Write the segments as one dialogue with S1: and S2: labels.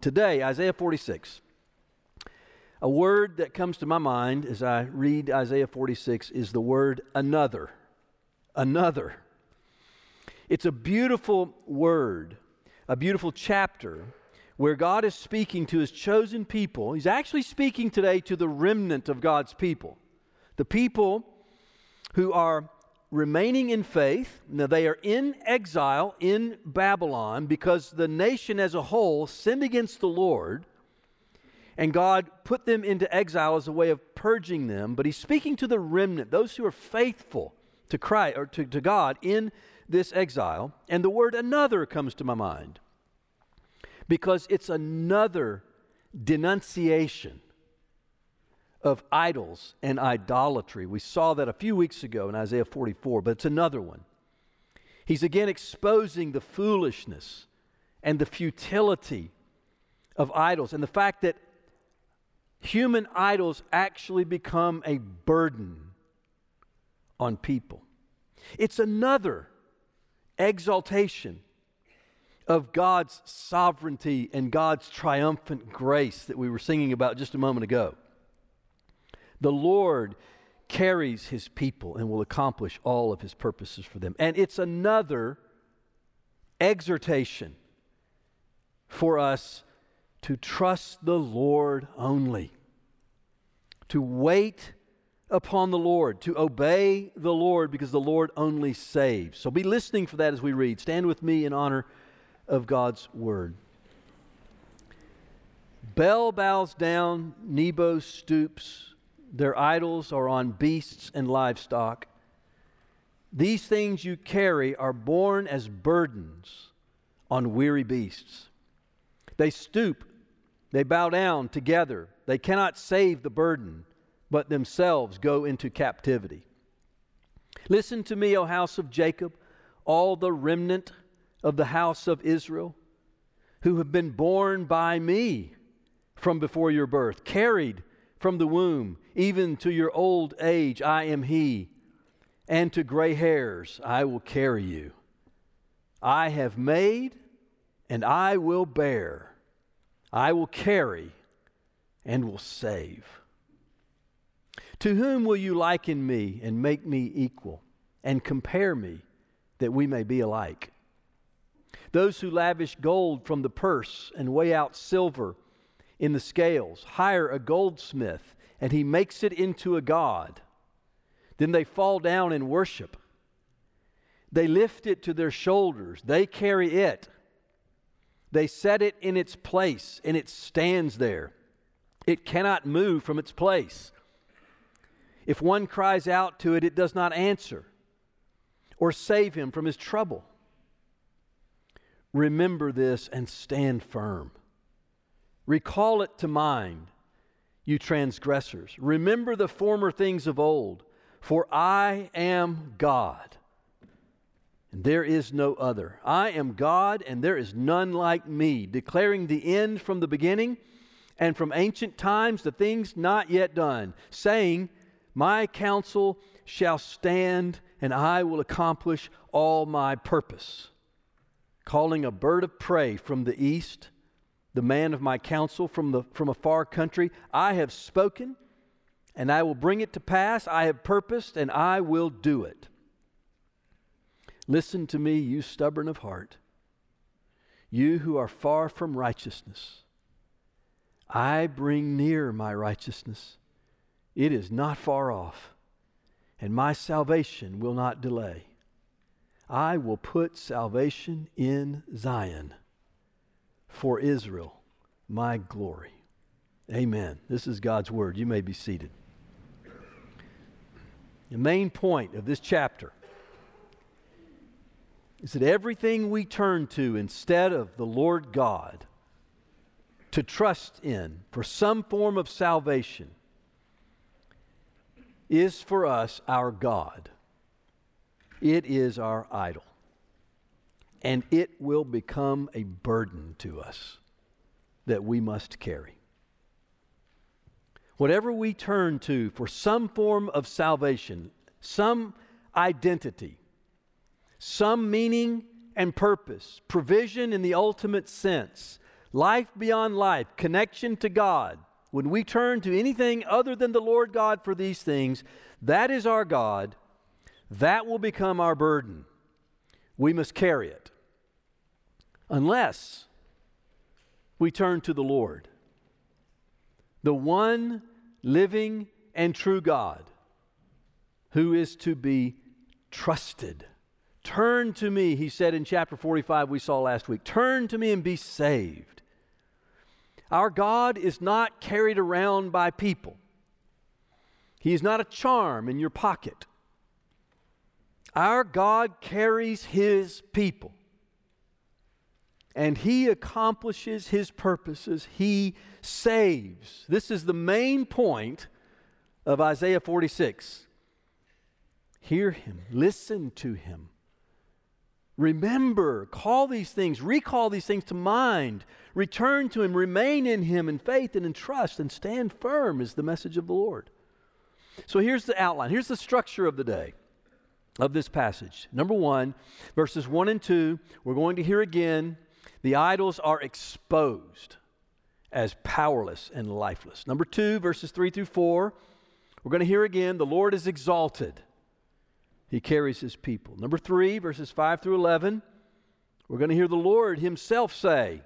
S1: Today, Isaiah 46. A word that comes to my mind as I read Isaiah 46 is the word another. Another. It's a beautiful word, a beautiful chapter where God is speaking to his chosen people. He's actually speaking today to the remnant of God's people, the people who are remaining in faith. Now, they are in exile in Babylon because the nation as a whole sinned against the Lord, and God put them into exile as a way of purging them. But He's speaking to the remnant, those who are faithful to Christ or to, to God in this exile. And the word another comes to my mind because it's another denunciation of idols and idolatry. We saw that a few weeks ago in Isaiah 44, but it's another one. He's again exposing the foolishness and the futility of idols and the fact that human idols actually become a burden on people. It's another exaltation of God's sovereignty and God's triumphant grace that we were singing about just a moment ago. The Lord carries his people and will accomplish all of his purposes for them. And it's another exhortation for us to trust the Lord only, to wait upon the Lord, to obey the Lord because the Lord only saves. So be listening for that as we read. Stand with me in honor of God's word. Bel bows down, Nebo stoops. Their idols are on beasts and livestock. These things you carry are borne as burdens on weary beasts. They stoop, they bow down together. They cannot save the burden, but themselves go into captivity. Listen to me, O house of Jacob, all the remnant of the house of Israel, who have been borne by me from before your birth, carried from the womb, even to your old age, I am He, and to gray hairs, I will carry you. I have made, and I will bear. I will carry, and will save. To whom will you liken me and make me equal, and compare me that we may be alike? Those who lavish gold from the purse and weigh out silver in the scales, hire a goldsmith, and he makes it into a god. Then they fall down and worship. They lift it to their shoulders, they carry it. They set it in its place, and it stands there. It cannot move from its place. If one cries out to it, it does not answer or save him from his trouble. Remember this and stand firm. Recall it to mind, you transgressors. Remember the former things of old, for I am God, and there is no other. I am God, and there is none like me, declaring the end from the beginning and from ancient times the things not yet done, saying, My counsel shall stand, and I will accomplish all my purpose. Calling a bird of prey from the east the man of my counsel from, the, from a far country. I have spoken, and I will bring it to pass. I have purposed, and I will do it. Listen to me, you stubborn of heart, you who are far from righteousness. I bring near my righteousness. It is not far off, and my salvation will not delay. I will put salvation in Zion for Israel, my glory. Amen. This is God's word. You may be seated. The main point of this chapter is that everything we turn to instead of the Lord God to trust in for some form of salvation is for us our God. It is our idol and it will become a burden to us that we must carry. Whatever we turn to for some form of salvation, some identity, some meaning and purpose, provision in the ultimate sense, life beyond life, connection to God, when we turn to anything other than the Lord God for these things, that is our God. That will become our burden. We must carry it. Unless we turn to the Lord, the one living and true God who is to be trusted. Turn to me, he said in chapter 45 we saw last week. Turn to me and be saved. Our God is not carried around by people. He is not a charm in your pocket. Our God carries his people. And he accomplishes his purposes. He saves. This is the main point of Isaiah 46. Hear him, listen to him. Remember, call these things, recall these things to mind, return to Him, remain in Him in faith and in trust, and stand firm is the message of the Lord. So here's the outline. Here's the structure of the day of this passage. Number one, verses one and two, we're going to hear again the idols are exposed as powerless and lifeless. Number two, verses three through four, we're going to hear again the Lord is exalted he carries his people. Number three, verses 5 through 11, we're going to hear the Lord himself say,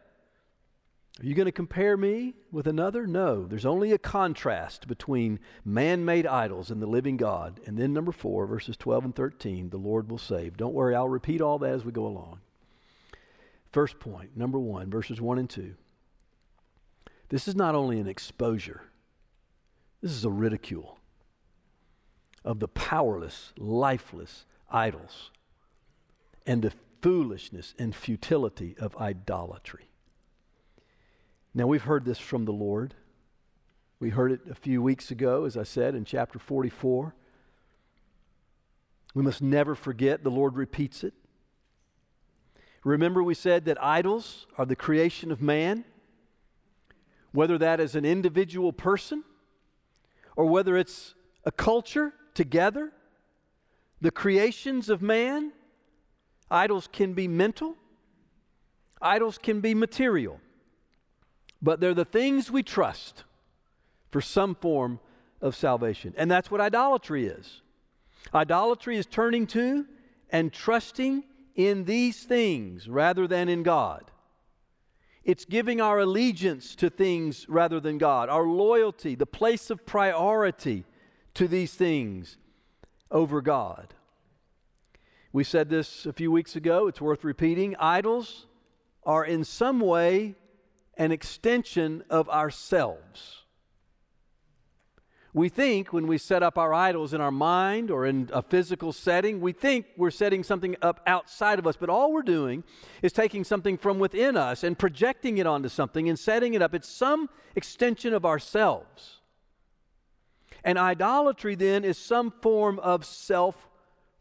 S1: Are you going to compare me with another? No. There's only a contrast between man made idols and the living God. And then number four, verses 12 and 13, the Lord will save. Don't worry, I'll repeat all that as we go along. First point, number one, verses 1 and 2. This is not only an exposure, this is a ridicule of the powerless, lifeless idols and the foolishness and futility of idolatry. Now, we've heard this from the Lord. We heard it a few weeks ago, as I said, in chapter 44. We must never forget, the Lord repeats it. Remember, we said that idols are the creation of man, whether that is an individual person or whether it's a culture together, the creations of man. Idols can be mental, idols can be material, but they're the things we trust for some form of salvation. And that's what idolatry is. Idolatry is turning to and trusting in these things rather than in God. It's giving our allegiance to things rather than God, our loyalty, the place of priority to these things over God. We said this a few weeks ago, it's worth repeating. Idols are in some way an extension of ourselves. We think when we set up our idols in our mind or in a physical setting, we think we're setting something up outside of us, but all we're doing is taking something from within us and projecting it onto something and setting it up. It's some extension of ourselves. And idolatry then is some form of self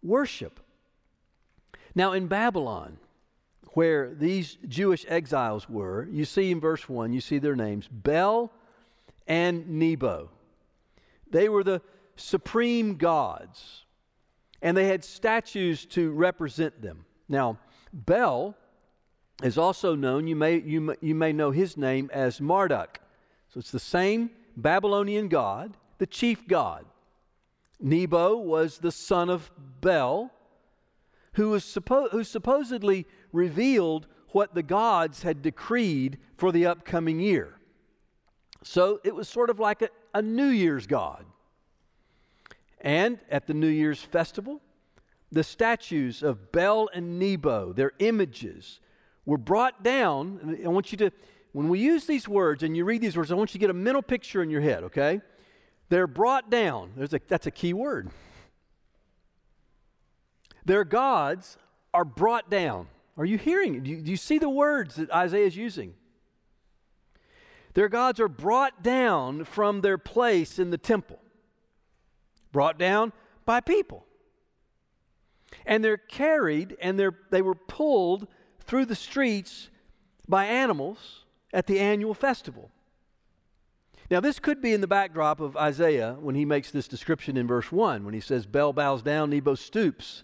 S1: worship. Now, in Babylon, where these Jewish exiles were, you see in verse 1, you see their names Bel and Nebo. They were the supreme gods, and they had statues to represent them. Now, Bel is also known, you may, you, you may know his name as Marduk. So it's the same Babylonian god the chief god. Nebo was the son of Bel, who, was suppo- who supposedly revealed what the gods had decreed for the upcoming year. So it was sort of like a, a New Year's God. And at the New Year's festival, the statues of Bel and Nebo, their images, were brought down. I want you to, when we use these words and you read these words, I want you to get a mental picture in your head, okay? They're brought down. There's a, that's a key word. Their gods are brought down. Are you hearing? Do you, do you see the words that Isaiah is using? Their gods are brought down from their place in the temple, brought down by people. And they're carried and they're, they were pulled through the streets by animals at the annual festival. Now, this could be in the backdrop of Isaiah when he makes this description in verse 1, when he says, Bel bows down, Nebo stoops.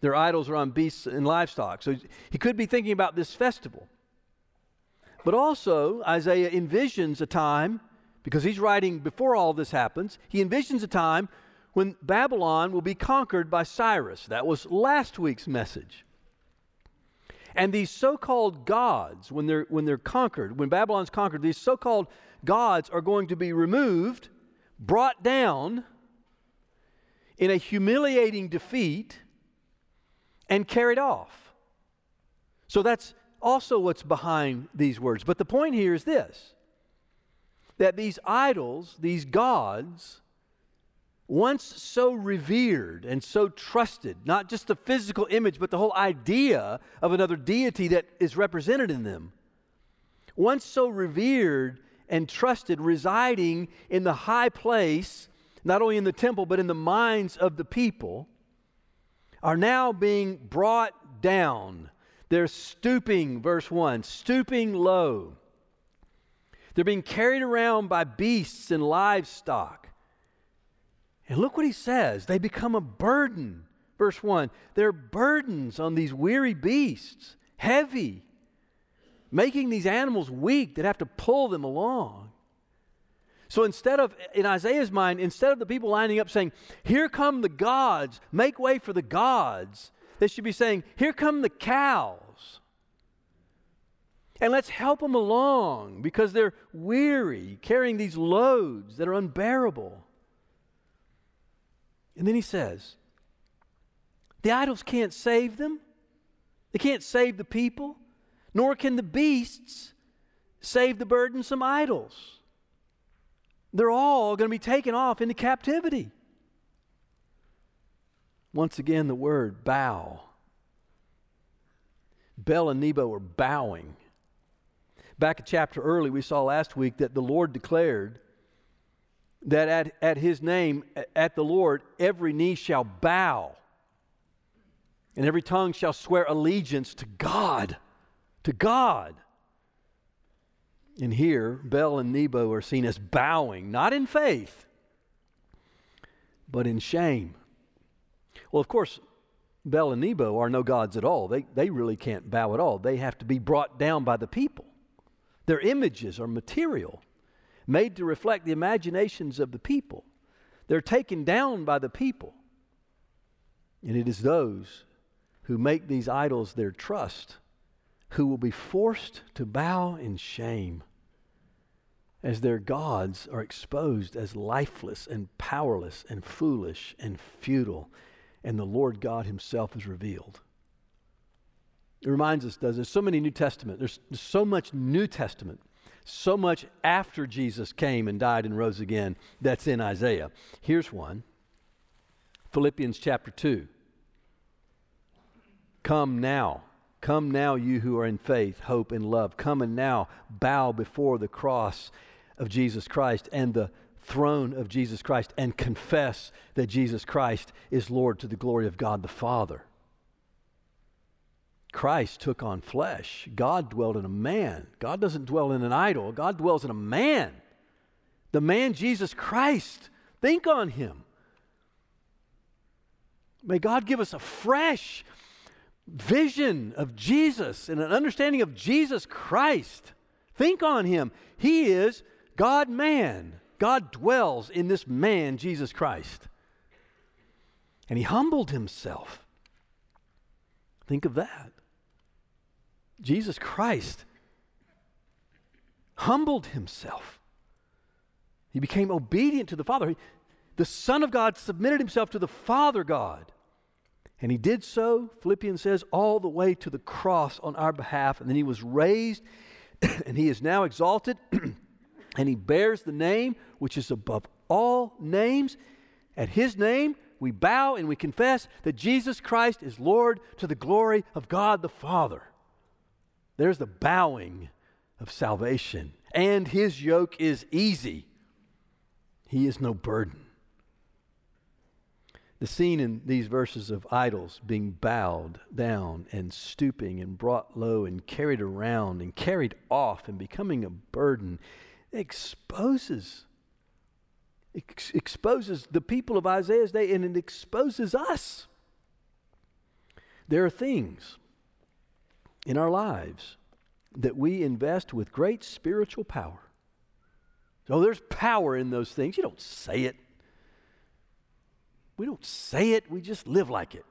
S1: Their idols are on beasts and livestock. So he could be thinking about this festival. But also, Isaiah envisions a time, because he's writing before all this happens, he envisions a time when Babylon will be conquered by Cyrus. That was last week's message. And these so called gods, when they're, when they're conquered, when Babylon's conquered, these so called gods are going to be removed, brought down in a humiliating defeat, and carried off. So that's also what's behind these words. But the point here is this that these idols, these gods, once so revered and so trusted, not just the physical image, but the whole idea of another deity that is represented in them, once so revered and trusted, residing in the high place, not only in the temple, but in the minds of the people, are now being brought down. They're stooping, verse 1, stooping low. They're being carried around by beasts and livestock. And look what he says they become a burden. Verse 1 they're burdens on these weary beasts, heavy, making these animals weak that have to pull them along. So instead of, in Isaiah's mind, instead of the people lining up saying, Here come the gods, make way for the gods, they should be saying, Here come the cows. And let's help them along because they're weary, carrying these loads that are unbearable. And then he says, The idols can't save them, they can't save the people, nor can the beasts save the burdensome idols. They're all going to be taken off into captivity. Once again, the word bow. Bel and Nebo are bowing. Back a chapter early, we saw last week that the Lord declared that at, at his name, at the Lord, every knee shall bow and every tongue shall swear allegiance to God. To God. And here, Bel and Nebo are seen as bowing, not in faith, but in shame. Well, of course, Bel and Nebo are no gods at all. They, they really can't bow at all. They have to be brought down by the people. Their images are material made to reflect the imaginations of the people. They're taken down by the people. And it is those who make these idols their trust who will be forced to bow in shame as their gods are exposed as lifeless and powerless and foolish and futile, and the Lord God Himself is revealed. It reminds us, does there's so many New Testament, there's, there's so much New Testament so much after Jesus came and died and rose again that's in Isaiah. Here's one Philippians chapter 2. Come now. Come now, you who are in faith, hope, and love. Come and now bow before the cross of Jesus Christ and the throne of Jesus Christ and confess that Jesus Christ is Lord to the glory of God the Father. Christ took on flesh. God dwelled in a man. God doesn't dwell in an idol, God dwells in a man. The man Jesus Christ. Think on him. May God give us a fresh vision of Jesus and an understanding of Jesus Christ. Think on him. He is God man. God dwells in this man, Jesus Christ. And he humbled himself. Think of that. Jesus Christ humbled himself. He became obedient to the Father. the Son of God submitted himself to the Father God. And he did so, Philippians says, all the way to the cross on our behalf. And then he was raised, and he is now exalted, and he bears the name which is above all names. At his name, we bow and we confess that Jesus Christ is Lord to the glory of God the Father. There's the bowing of salvation. And his yoke is easy, he is no burden. The scene in these verses of idols being bowed down and stooping and brought low and carried around and carried off and becoming a burden exposes ex- exposes the people of Isaiah's day and it exposes us. There are things in our lives that we invest with great spiritual power. So there's power in those things. You don't say it. We don't say it, we just live like it.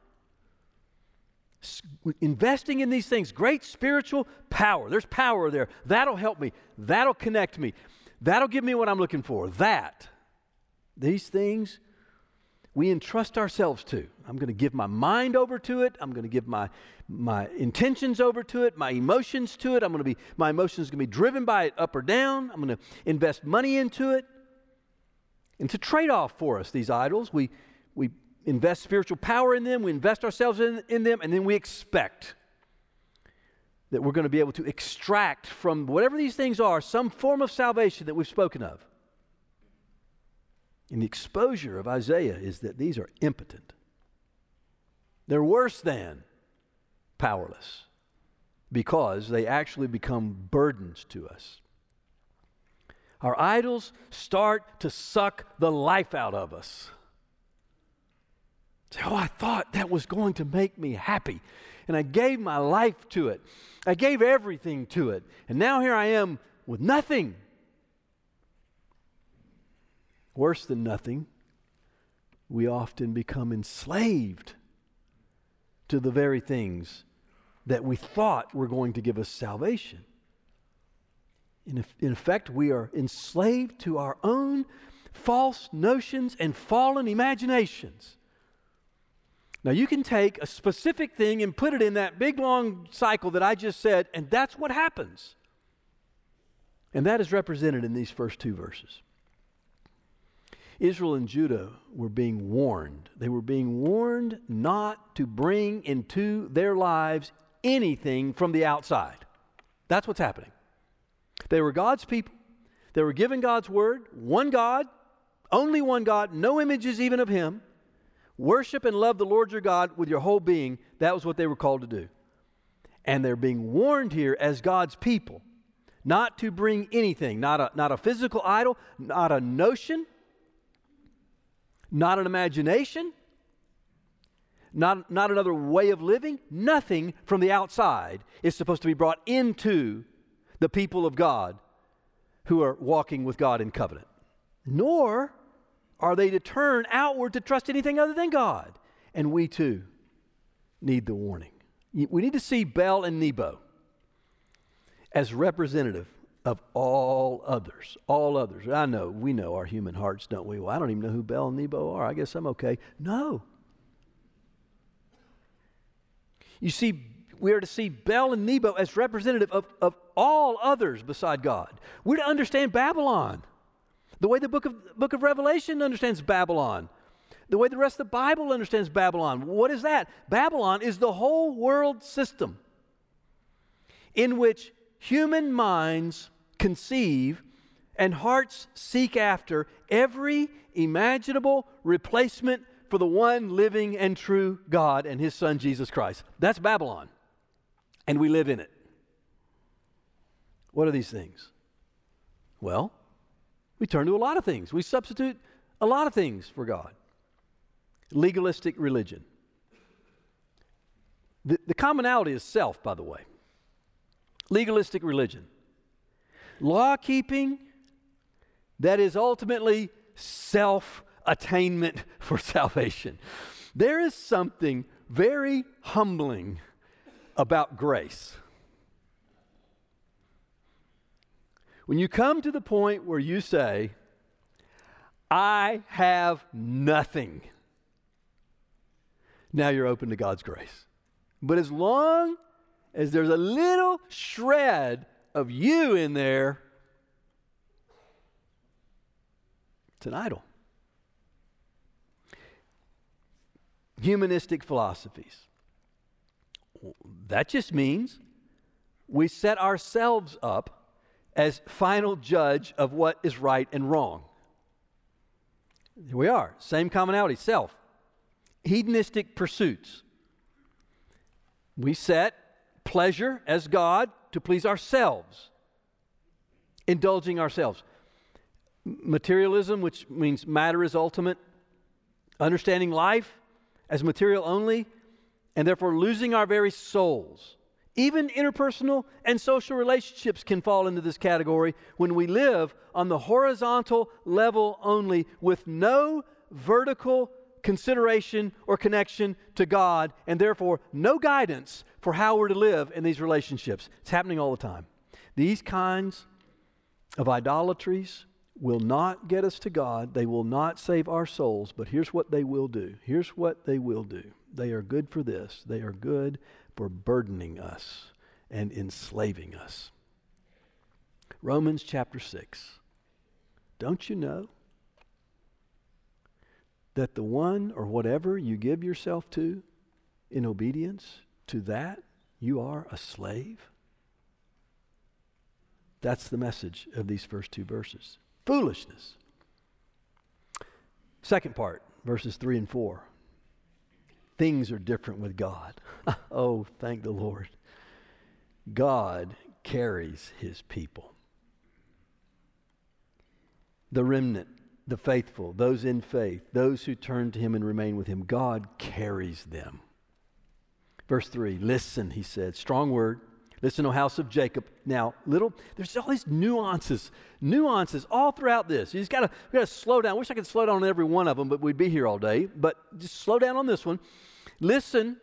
S1: Investing in these things, great spiritual power. There's power there. That'll help me. That'll connect me. That'll give me what I'm looking for. That. These things we entrust ourselves to. I'm going to give my mind over to it. I'm going to give my, my intentions over to it, my emotions to it. I'm going to be, my emotions going to be driven by it up or down. I'm going to invest money into it. And a trade off for us, these idols. We, we invest spiritual power in them, we invest ourselves in, in them, and then we expect that we're going to be able to extract from whatever these things are some form of salvation that we've spoken of. And the exposure of Isaiah is that these are impotent. They're worse than powerless because they actually become burdens to us. Our idols start to suck the life out of us. Say, oh, I thought that was going to make me happy. And I gave my life to it. I gave everything to it. And now here I am with nothing. Worse than nothing, we often become enslaved to the very things that we thought were going to give us salvation. In, in effect, we are enslaved to our own false notions and fallen imaginations. Now, you can take a specific thing and put it in that big long cycle that I just said, and that's what happens. And that is represented in these first two verses. Israel and Judah were being warned. They were being warned not to bring into their lives anything from the outside. That's what's happening. They were God's people. They were given God's word, one God, only one God, no images even of Him. Worship and love the Lord your God with your whole being. That was what they were called to do. And they're being warned here as God's people not to bring anything, not a, not a physical idol, not a notion, not an imagination, not, not another way of living. Nothing from the outside is supposed to be brought into the people of God who are walking with God in covenant. Nor are they to turn outward to trust anything other than God. And we too need the warning. We need to see Bel and Nebo as representative of all others. All others. I know, we know our human hearts, don't we? Well, I don't even know who Bel and Nebo are. I guess I'm okay. No. You see, we are to see Bel and Nebo as representative of, of all others beside God. We're to understand Babylon the way the book of, book of Revelation understands Babylon, the way the rest of the Bible understands Babylon. What is that? Babylon is the whole world system in which human minds conceive and hearts seek after every imaginable replacement for the one living and true God and his son Jesus Christ. That's Babylon. And we live in it. What are these things? Well, we turn to a lot of things. We substitute a lot of things for God. Legalistic religion. The, the commonality is self, by the way. Legalistic religion. Law keeping that is ultimately self attainment for salvation. There is something very humbling about grace. When you come to the point where you say, I have nothing, now you're open to God's grace. But as long as there's a little shred of you in there, it's an idol. Humanistic philosophies. That just means we set ourselves up as final judge of what is right and wrong. Here we are, same commonality, self. Hedonistic pursuits. We set pleasure as God to please ourselves, indulging ourselves. Materialism, which means matter is ultimate, understanding life as material only, and therefore losing our very souls Even interpersonal and social relationships can fall into this category when we live on the horizontal level only with no vertical consideration or connection to God, and therefore no guidance for how we're to live in these relationships. It's happening all the time. These kinds of idolatries will not get us to God. They will not save our souls, but here's what they will do. Here's what they will do. They are good for this. They are good for burdening us and enslaving us. Romans chapter 6. Don't you know that the one or whatever you give yourself to in obedience, to that you are a slave? That's the message of these first two verses. Foolishness. Second part, verses 3 and 4. Things are different with God. oh, thank the Lord. God carries his people. The remnant, the faithful, those in faith, those who turn to him and remain with him, God carries them. Verse 3 Listen, he said, strong word. Listen, O house of Jacob. Now, little, there's all these nuances, nuances all throughout this. You just gotta, gotta slow down. I wish I could slow down on every one of them, but we'd be here all day. But just slow down on this one. Listen,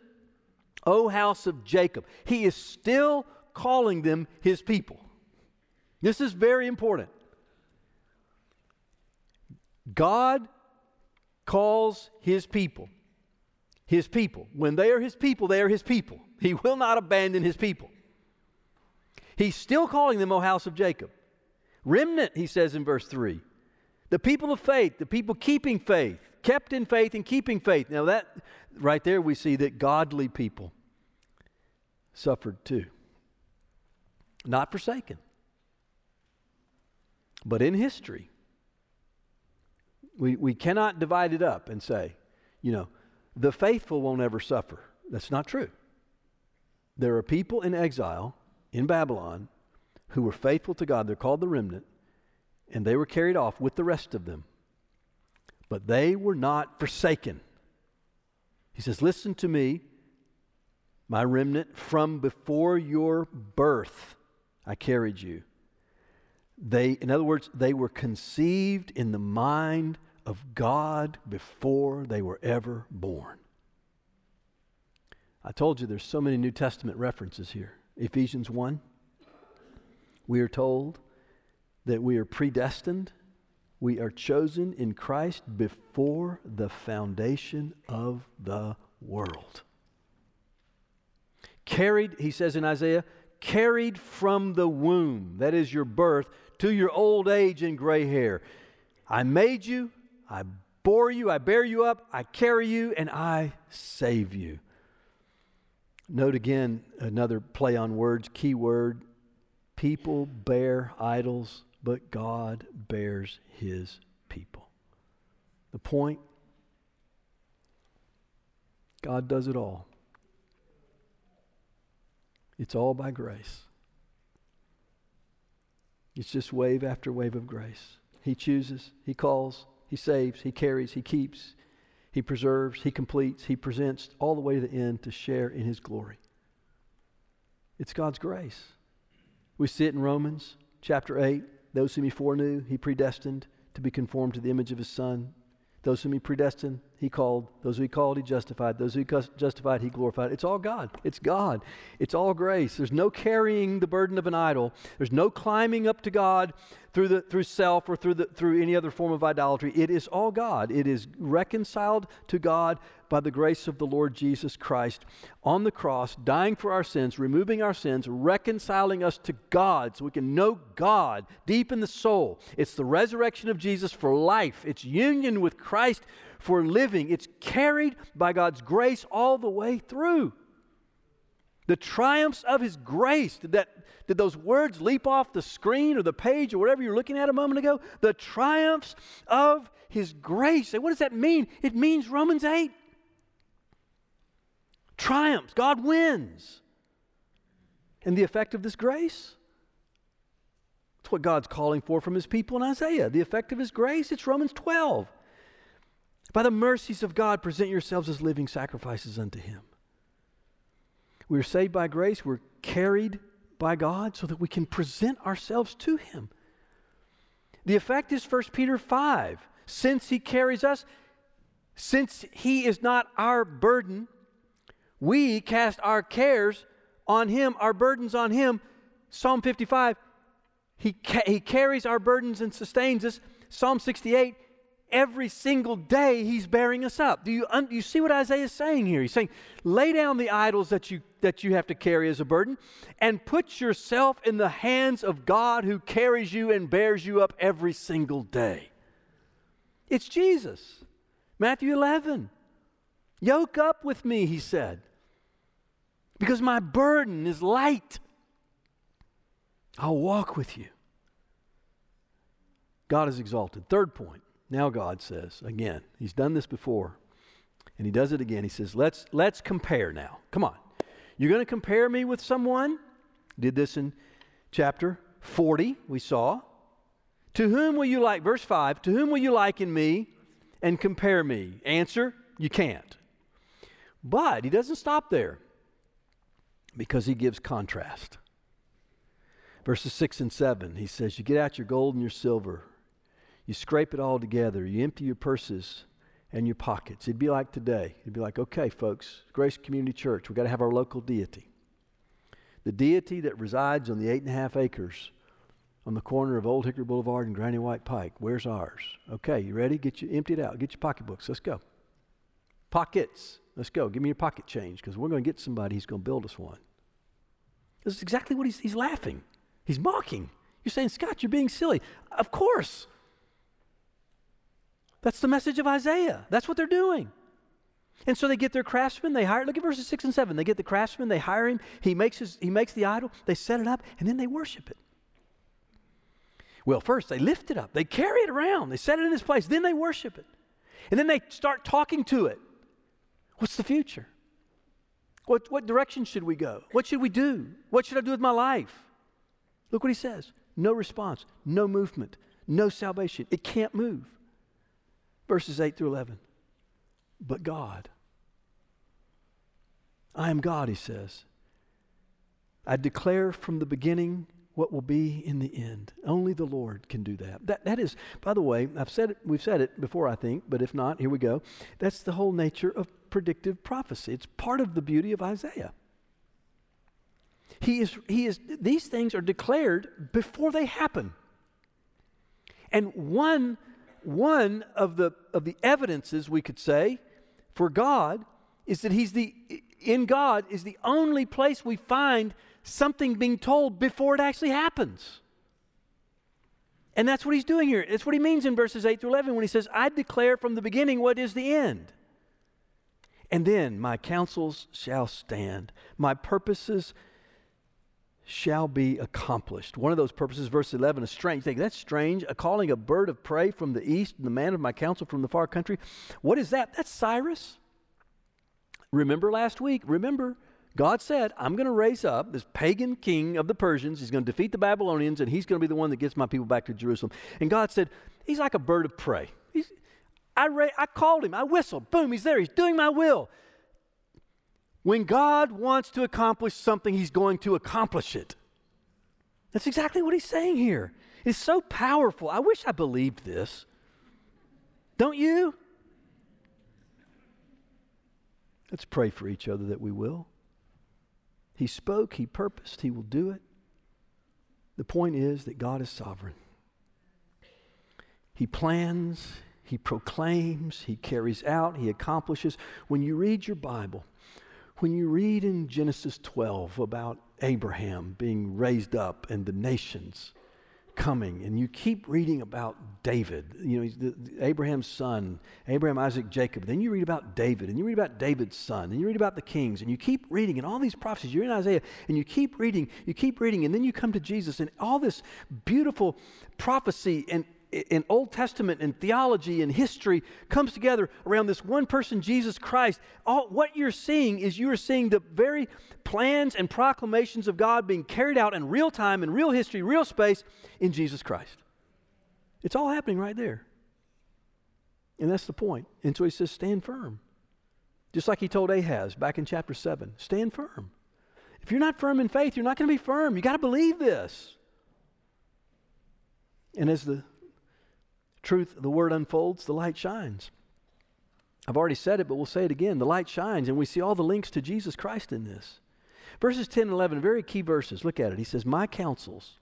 S1: O house of Jacob. He is still calling them his people. This is very important. God calls his people his people. When they are his people, they are his people. He will not abandon his people. He's still calling them, O house of Jacob. Remnant, he says in verse 3. The people of faith, the people keeping faith, kept in faith and keeping faith. Now, that right there, we see that godly people suffered too. Not forsaken. But in history, we, we cannot divide it up and say, you know, the faithful won't ever suffer. That's not true. There are people in exile in Babylon who were faithful to God. They're called the remnant, and they were carried off with the rest of them. But they were not forsaken. He says, Listen to me, my remnant, from before your birth I carried you. They, in other words, they were conceived in the mind of God before they were ever born. I told you there's so many New Testament references here. Ephesians 1, we are told that we are predestined, we are chosen in Christ before the foundation of the world. Carried, he says in Isaiah, carried from the womb, that is your birth, to your old age and gray hair. I made you, I bore you, I bear you up, I carry you, and I save you. Note again another play on words, key word. People bear idols, but God bears his people. The point God does it all. It's all by grace. It's just wave after wave of grace. He chooses, He calls, he saves, He carries, He keeps, He preserves, He completes, He presents all the way to the end to share in His glory. It's God's grace. We see it in Romans chapter 8. Those whom He foreknew, He predestined to be conformed to the image of His Son. Those whom He predestined, He called. Those who He called, He justified. Those who He justified, He glorified. It's all God. It's God. It's all grace. There's no carrying the burden of an idol. There's no climbing up to God through, the, through self or through, the, through any other form of idolatry. It is all God. It is reconciled to God by the grace of the Lord Jesus Christ on the cross, dying for our sins, removing our sins, reconciling us to God so we can know God deep in the soul. It's the resurrection of Jesus for life, it's union with Christ for living. It's carried by God's grace all the way through. The triumphs of His grace. Did, that, did those words leap off the screen or the page or whatever you're looking at a moment ago? The triumphs of His grace. And what does that mean? It means Romans 8. Triumphs. God wins. And the effect of this grace? It's what God's calling for from His people in Isaiah. The effect of His grace? It's Romans 12. By the mercies of God, present yourselves as living sacrifices unto Him We're saved by grace, we're carried by God so that we can present ourselves to Him. The effect is 1 Peter 5. Since He carries us, since He is not our burden, we cast our cares on Him, our burdens on Him. Psalm 55, He, ca- he carries our burdens and sustains us. Psalm 68, every single day he's bearing us up. Do you, un- you see what Isaiah is saying here? He's saying, lay down the idols that you, that you have to carry as a burden and put yourself in the hands of God who carries you and bears you up every single day. It's Jesus. Matthew 11. Yoke up with me, he said, because my burden is light. I'll walk with you. God is exalted. Third point now God says, again, he's done this before, and he does it again. He says, let's, let's compare now. Come on. You're going to compare me with someone? Did this in chapter 40, we saw. To whom will you like, verse 5, to whom will you liken me and compare me? Answer, you can't. But he doesn't stop there because he gives contrast. Verses 6 and 7, he says, You get out your gold and your silver you scrape it all together. You empty your purses and your pockets. It'd be like today. It'd be like, okay, folks, Grace Community Church, we've got to have our local deity. The deity that resides on the eight and a half acres on the corner of Old Hickory Boulevard and Granny White Pike. Where's ours? Okay, you ready? Get you empty it out. Get your pocketbooks. Let's go. Pockets. Let's go. Give me your pocket change because we're going to get somebody who's going to build us one. This is exactly what he's, he's laughing. He's mocking. You're saying, Scott, you're being silly. Of course. That's the message of Isaiah. That's what they're doing. And so they get their craftsman, they hire, look at verses 6 and 7. They get the craftsman, they hire him, he makes, his, he makes the idol, they set it up, and then they worship it. Well, first they lift it up, they carry it around, they set it in its place, then they worship it. And then they start talking to it. What's the future? What, what direction should we go? What should we do? What should I do with my life? Look what he says no response, no movement, no salvation. It can't move verses 8 through 11. But God. I am God, he says. I declare from the beginning what will be in the end. Only the Lord can do that. That, that is, by the way, I've said it, we've said it before, I think, but if not, here we go. That's the whole nature of predictive prophecy. It's part of the beauty of Isaiah. He is, he is, these things are declared before they happen. And one one of the, of the evidences, we could say, for God is that He's the, in God, is the only place we find something being told before it actually happens. And that's what He's doing here. That's what He means in verses 8 through 11 when He says, I declare from the beginning what is the end. And then my counsels shall stand, my purposes shall be accomplished. One of those purposes, verse 11, is strange. You think, that's strange. A calling a bird of prey from the east and the man of my counsel from the far country. What is that? That's Cyrus. Remember last week? Remember, God said, I'm going to raise up this pagan king of the Persians. He's going to defeat the Babylonians, and he's going to be the one that gets my people back to Jerusalem. And God said, He's like a bird of prey. I, ra- I called him, I whistled, boom, he's there, he's doing my will. When God wants to accomplish something, He's going to accomplish it. That's exactly what He's saying here. It's so powerful. I wish I believed this. Don't you? Let's pray for each other that we will. He spoke, He purposed, He will do it. The point is that God is sovereign. He plans, He proclaims, He carries out, He accomplishes. When you read your Bible, when you read in Genesis 12 about Abraham being raised up and the nations coming, and you keep reading about David, you know, the, the, Abraham's son, Abraham, Isaac, Jacob. Then you read about David, and you read about David's son, and you read about the kings, and you keep reading, and all these prophecies. You're in Isaiah, and you keep reading, you keep reading, and then you come to Jesus, and all this beautiful prophecy and in Old Testament and theology and history comes together around this one person, Jesus Christ. All, what you're seeing is you are seeing the very plans and proclamations of God being carried out in real time, in real history, real space in Jesus Christ. It's all happening right there. And that's the point. And so he says, stand firm. Just like he told Ahaz back in chapter 7 stand firm. if you're not firm in faith, you're not going to be firm. You got to believe this. And as the truth, the word unfolds, the light shines. I've already said it, but we'll say it again. The light shines, and we see all the links to Jesus Christ in this. Verses 10 and 11, very key verses. Look at it. He says, My counsels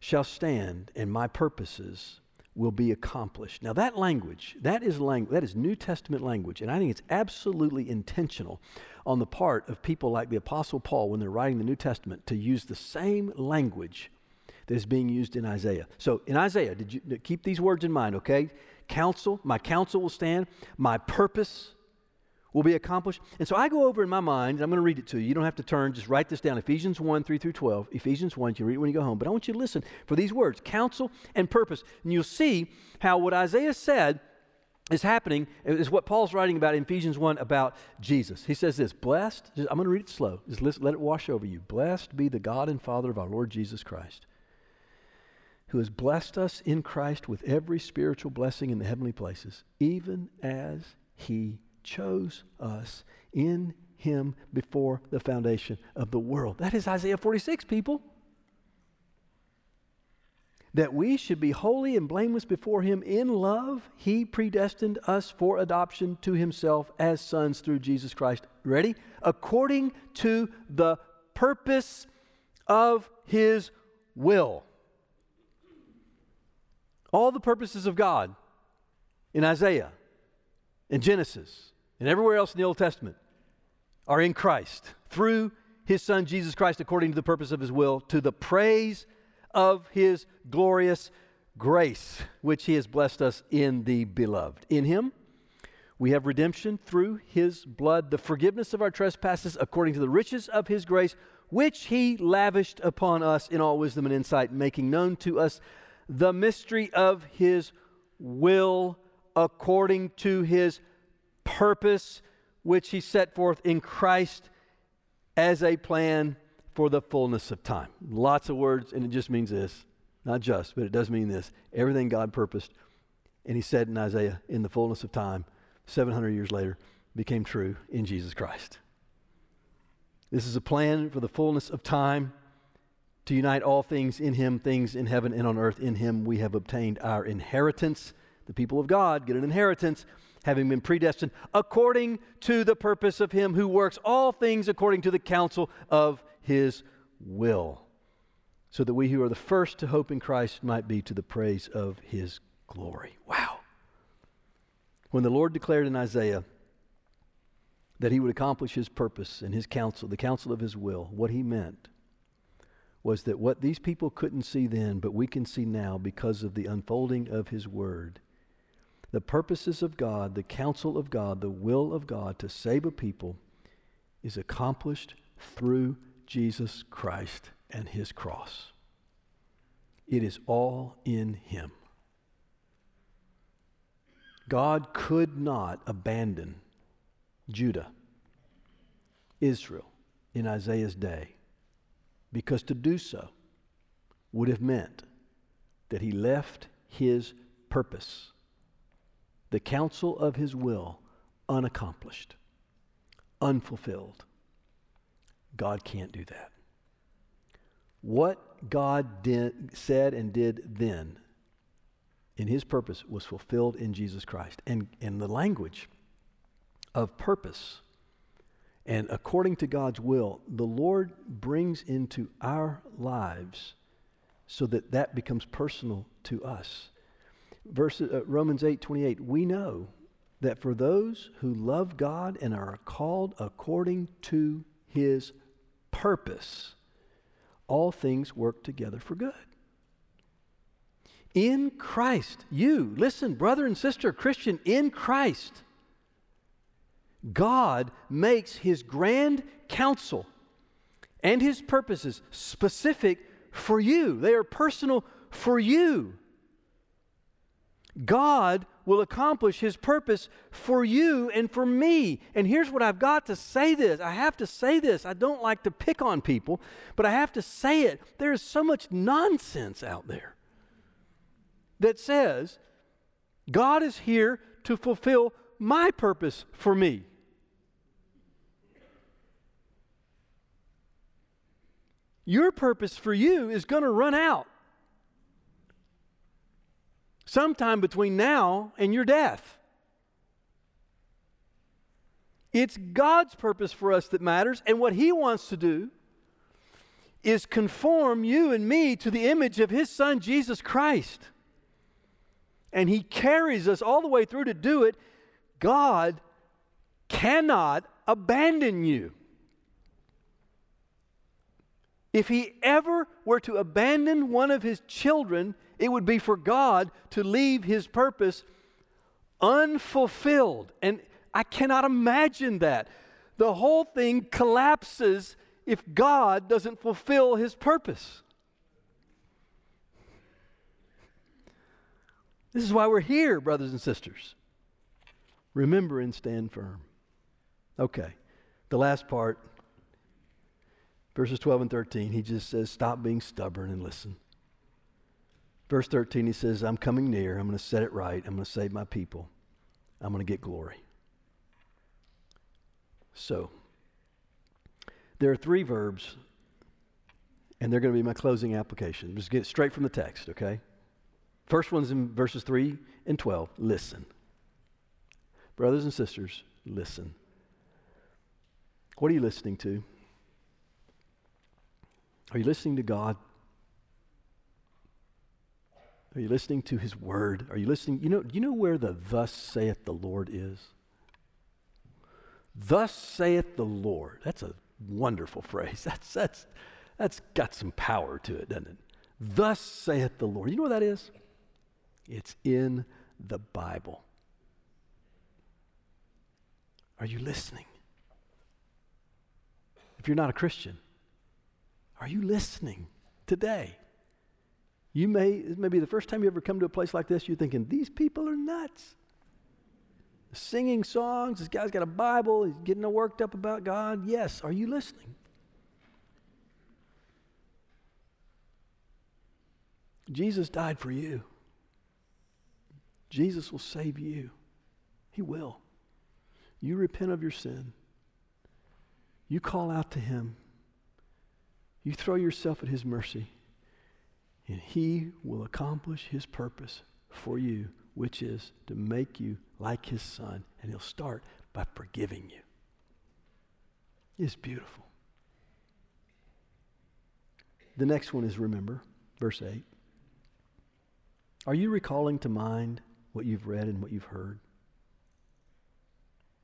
S1: shall stand, and my purposes will be accomplished. Now that language, that is language, that is New Testament language, and I think it's absolutely intentional on the part of people like the apostle Paul when they're writing the New Testament to use the same language that is being used in Isaiah. So in Isaiah, did you keep these words in mind, okay? Counsel, my counsel will stand, my purpose will be accomplished. And so I go over in my mind, I'm going to read it to you. You don't have to turn, just write this down. Ephesians 1, 3 through 12. Ephesians 1, you can read it when you go home. But I want you to listen for these words counsel and purpose. And you'll see how what Isaiah said is happening, is what Paul's writing about in Ephesians 1 about Jesus. He says this Blessed, I'm going to read it slow, just let it wash over you. Blessed be the God and Father of our Lord Jesus Christ, who has blessed us in Christ with every spiritual blessing in the heavenly places, even as he chose us in him before the foundation of the world. That is Isaiah 46, people. That we should be holy and blameless before him in love, he predestined us for adoption to himself as sons through Jesus Christ. Ready? According to the purpose of his will. All the purposes of God in Isaiah, in Genesis, and everywhere else in the Old Testament are in Christ through his Son Jesus Christ according to the purpose of his will, to the praise of his glorious grace, which he has blessed us in the beloved. In him, we have redemption through his blood, the forgiveness of our trespasses according to the riches of his grace, which he lavished upon us in all wisdom and insight, making known to us the mystery of his will according to his purpose which he set forth in Christ as a plan for the fullness of time. Lots of words, and it just means this. Not just, but it does mean this. Everything God purposed, and he said in Isaiah, in the fullness of time, 700 years later, became true in Jesus Christ. This is a plan for the fullness of time to unite all things in him, things in heaven and on earth. In him we have obtained our inheritance. The people of God get an inheritance having been predestined according to the purpose of him who works all things according to the counsel of his will, so that we who are the first to hope in Christ might be to the praise of his glory. Wow. When the Lord declared in Isaiah that he would accomplish his purpose and his counsel, the counsel of his will, what he meant was that what these people couldn't see then, but we can see now because of the unfolding of his word, the purposes of God, the counsel of God, the will of God to save a people is accomplished through Jesus Christ and his cross. It is all in him. God could not abandon Judah, Israel, in Isaiah's day, because to do so would have meant that he left his purpose the counsel of his will unaccomplished, unfulfilled. God can't do that. What God did, said and did then in his purpose was fulfilled in Jesus Christ. And, and the language of purpose and according to God's will, the Lord brings into our lives so that that becomes personal to us verse, uh, Romans 8 28, we know that for those who love God and are called according to his purpose, all things work together for good. In Christ, you, listen, brother and sister, Christian, in Christ, God makes his grand counsel and his purposes specific for you. They are personal for you. God will accomplish his purpose for you and for me. And here's what I've got to say this. I have to say this. I don't like to pick on people, but I have to say it. There is so much nonsense out there that says God is here to fulfill my purpose for me. Your purpose for you is going to run out sometime between now and your death. It's God's purpose for us that matters, and what He wants to do is conform you and me to the image of His Son, Jesus Christ. And He carries us all the way through to do it. God cannot abandon you. If He ever were to abandon one of His children, it would be for God to leave His purpose unfulfilled. And I cannot imagine that. The whole thing collapses if God doesn't fulfill his purpose. This is why we're here, brothers and sisters. Remember and stand firm. Okay, the last part, verses 12 and 13, he just says, Stop being stubborn and listen. Verse 13, he says, I'm coming near. I'm going to set it right. I'm going to save my people. I'm going to get glory. So, there are three verbs, and they're going to be my closing application. Just get straight from the text, okay? First one's in verses 3 and 12. Listen. Brothers and sisters, listen. What are you listening to? Are you listening to God? Are you listening to His Word? Are you listening? You know, you know where the thus saith the Lord is? Thus saith the Lord. That's a wonderful phrase. That's, that's, that's got some power to it, doesn't it? Thus saith the Lord. You know what that is? It's in the Bible. Are you listening? If you're not a Christian, are you listening today? You may, may be the first time you ever come to a place like this, you're thinking, these people are nuts singing songs. This guy's got a Bible. He's getting worked up about God. Yes. Are you listening? Jesus died for you. Jesus will save you. He will. You repent of your sin. You call out to Him. You throw yourself at His mercy. And He will accomplish His purpose for you, which is to make you like his son, and he'll start by forgiving you. It's beautiful. The next one is remember, verse 8. Are you recalling to mind what you've read and what you've heard?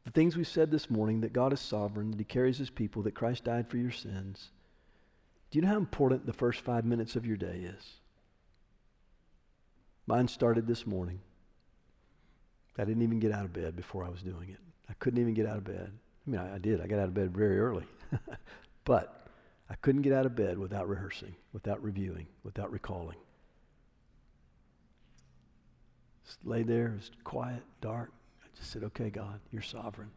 S1: The things we said this morning that God is sovereign, that He carries His people, that Christ died for your sins. Do you know how important the first five minutes of your day is? Mine started this morning. I didn't even get out of bed before I was doing it. I couldn't even get out of bed. I mean, I, I did. I got out of bed very early. but I couldn't get out of bed without rehearsing, without reviewing, without recalling. Just lay there, it was quiet, dark. I just said, okay, God, you're sovereign.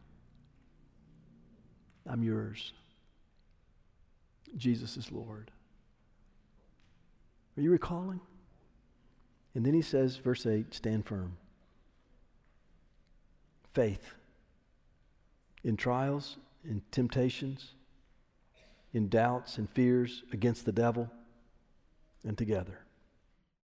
S1: I'm yours. Jesus is Lord. Are you recalling? And then he says, verse 8, stand firm faith in trials, in temptations, in doubts and fears against the devil, and together.